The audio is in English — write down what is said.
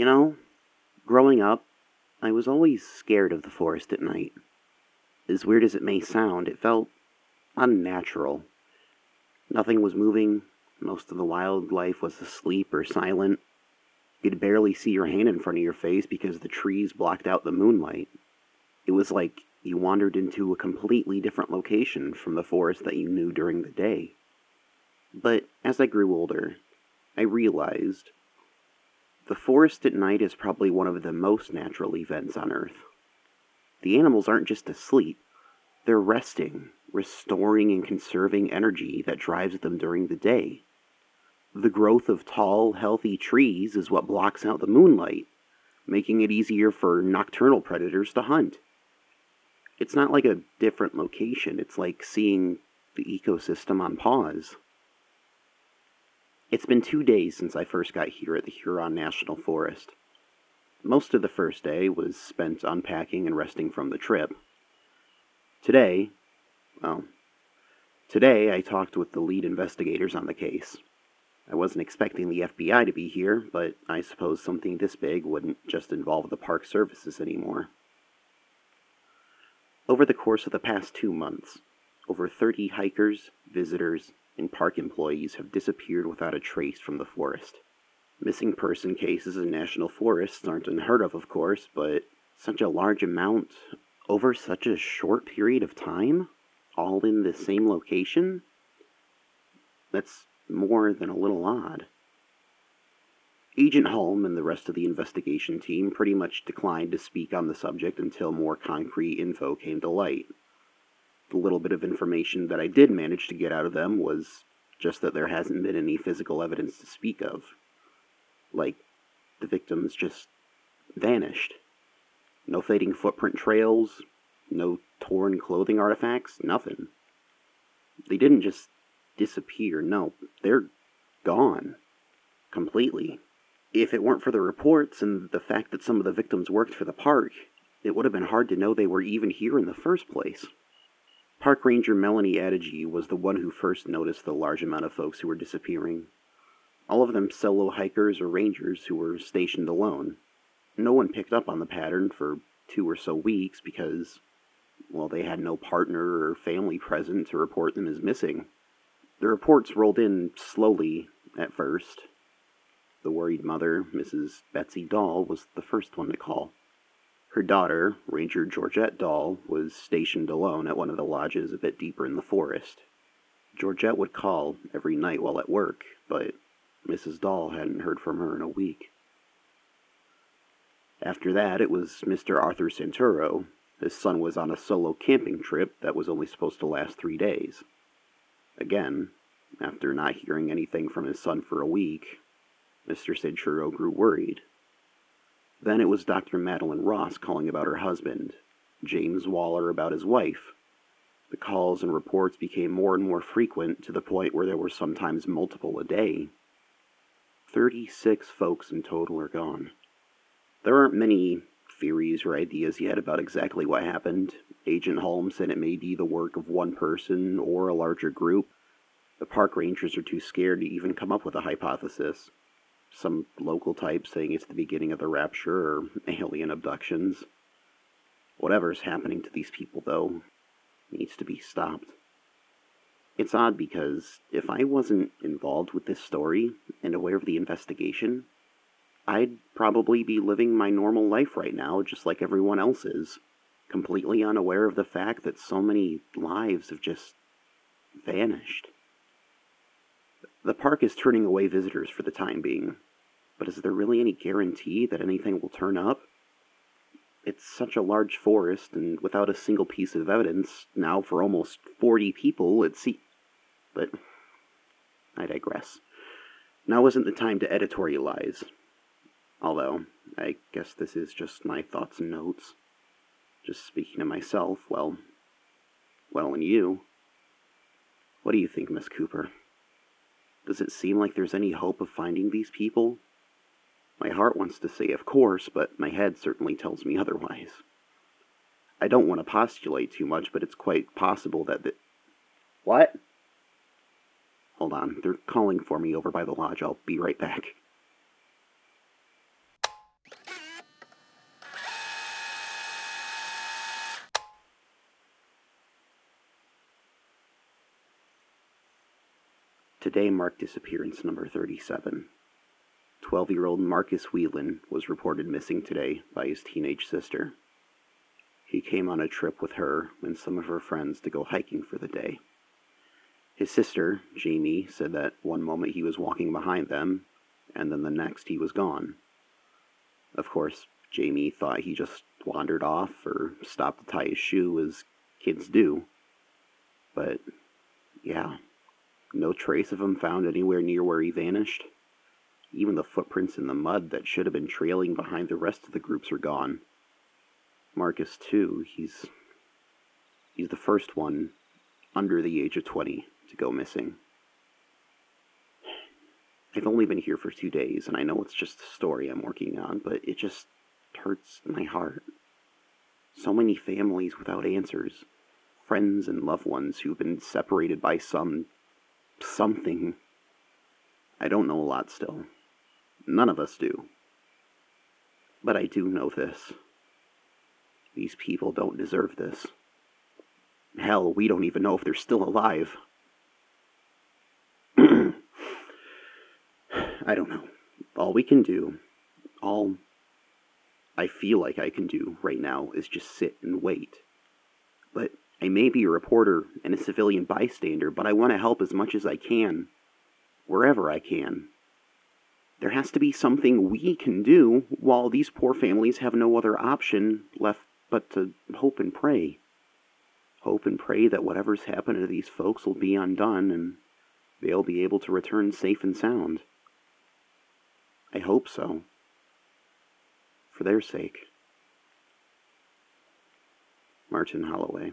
You know, growing up, I was always scared of the forest at night. As weird as it may sound, it felt unnatural. Nothing was moving, most of the wildlife was asleep or silent. You could barely see your hand in front of your face because the trees blocked out the moonlight. It was like you wandered into a completely different location from the forest that you knew during the day. But as I grew older, I realized the forest at night is probably one of the most natural events on Earth. The animals aren't just asleep, they're resting, restoring and conserving energy that drives them during the day. The growth of tall, healthy trees is what blocks out the moonlight, making it easier for nocturnal predators to hunt. It's not like a different location, it's like seeing the ecosystem on pause. It's been two days since I first got here at the Huron National Forest. Most of the first day was spent unpacking and resting from the trip. Today, well, today I talked with the lead investigators on the case. I wasn't expecting the FBI to be here, but I suppose something this big wouldn't just involve the Park Services anymore. Over the course of the past two months, over 30 hikers, visitors, and park employees have disappeared without a trace from the forest. Missing person cases in national forests aren't unheard of, of course, but such a large amount over such a short period of time, all in the same location? That's more than a little odd. Agent Holm and the rest of the investigation team pretty much declined to speak on the subject until more concrete info came to light the little bit of information that I did manage to get out of them was just that there hasn't been any physical evidence to speak of. Like, the victims just vanished. No fading footprint trails, no torn clothing artifacts, nothing. They didn't just disappear, no, they're gone. Completely. If it weren't for the reports and the fact that some of the victims worked for the park, it would have been hard to know they were even here in the first place. Park Ranger Melanie Adige was the one who first noticed the large amount of folks who were disappearing. All of them solo hikers or rangers who were stationed alone. No one picked up on the pattern for two or so weeks because, well, they had no partner or family present to report them as missing. The reports rolled in slowly at first. The worried mother, Mrs. Betsy Dahl, was the first one to call. Her daughter, Ranger Georgette Dahl, was stationed alone at one of the lodges a bit deeper in the forest. Georgette would call every night while at work, but Mrs. Dahl hadn't heard from her in a week. After that, it was Mr. Arthur Santoro. His son was on a solo camping trip that was only supposed to last three days. Again, after not hearing anything from his son for a week, Mr. Santoro grew worried. Then it was Dr. Madeline Ross calling about her husband, James Waller about his wife. The calls and reports became more and more frequent to the point where there were sometimes multiple a day. Thirty six folks in total are gone. There aren't many theories or ideas yet about exactly what happened. Agent Holmes said it may be the work of one person or a larger group. The park rangers are too scared to even come up with a hypothesis some local type saying it's the beginning of the rapture or alien abductions. Whatever's happening to these people, though, needs to be stopped. It's odd because if I wasn't involved with this story and aware of the investigation, I'd probably be living my normal life right now just like everyone else is, completely unaware of the fact that so many lives have just vanished. The park is turning away visitors for the time being, but is there really any guarantee that anything will turn up? It's such a large forest, and without a single piece of evidence, now for almost 40 people, it seems. But I digress. Now isn't the time to editorialize. Although, I guess this is just my thoughts and notes. Just speaking to myself, well. Well, and you. What do you think, Miss Cooper? Does it seem like there's any hope of finding these people? My heart wants to say, of course, but my head certainly tells me otherwise. I don't want to postulate too much, but it's quite possible that the. What? Hold on, they're calling for me over by the lodge. I'll be right back. Today marked disappearance number 37. 12 year old Marcus Whelan was reported missing today by his teenage sister. He came on a trip with her and some of her friends to go hiking for the day. His sister, Jamie, said that one moment he was walking behind them, and then the next he was gone. Of course, Jamie thought he just wandered off or stopped to tie his shoe, as kids do. But, yeah, no trace of him found anywhere near where he vanished. Even the footprints in the mud that should have been trailing behind the rest of the groups are gone. Marcus, too, he's. he's the first one under the age of 20 to go missing. I've only been here for two days, and I know it's just a story I'm working on, but it just hurts my heart. So many families without answers, friends and loved ones who've been separated by some something. I don't know a lot still. None of us do. But I do know this. These people don't deserve this. Hell, we don't even know if they're still alive. I don't know. All we can do, all I feel like I can do right now is just sit and wait. But I may be a reporter and a civilian bystander, but I want to help as much as I can, wherever I can. There has to be something we can do while these poor families have no other option left but to hope and pray. Hope and pray that whatever's happened to these folks will be undone and they'll be able to return safe and sound. I hope so. For their sake. Martin Holloway.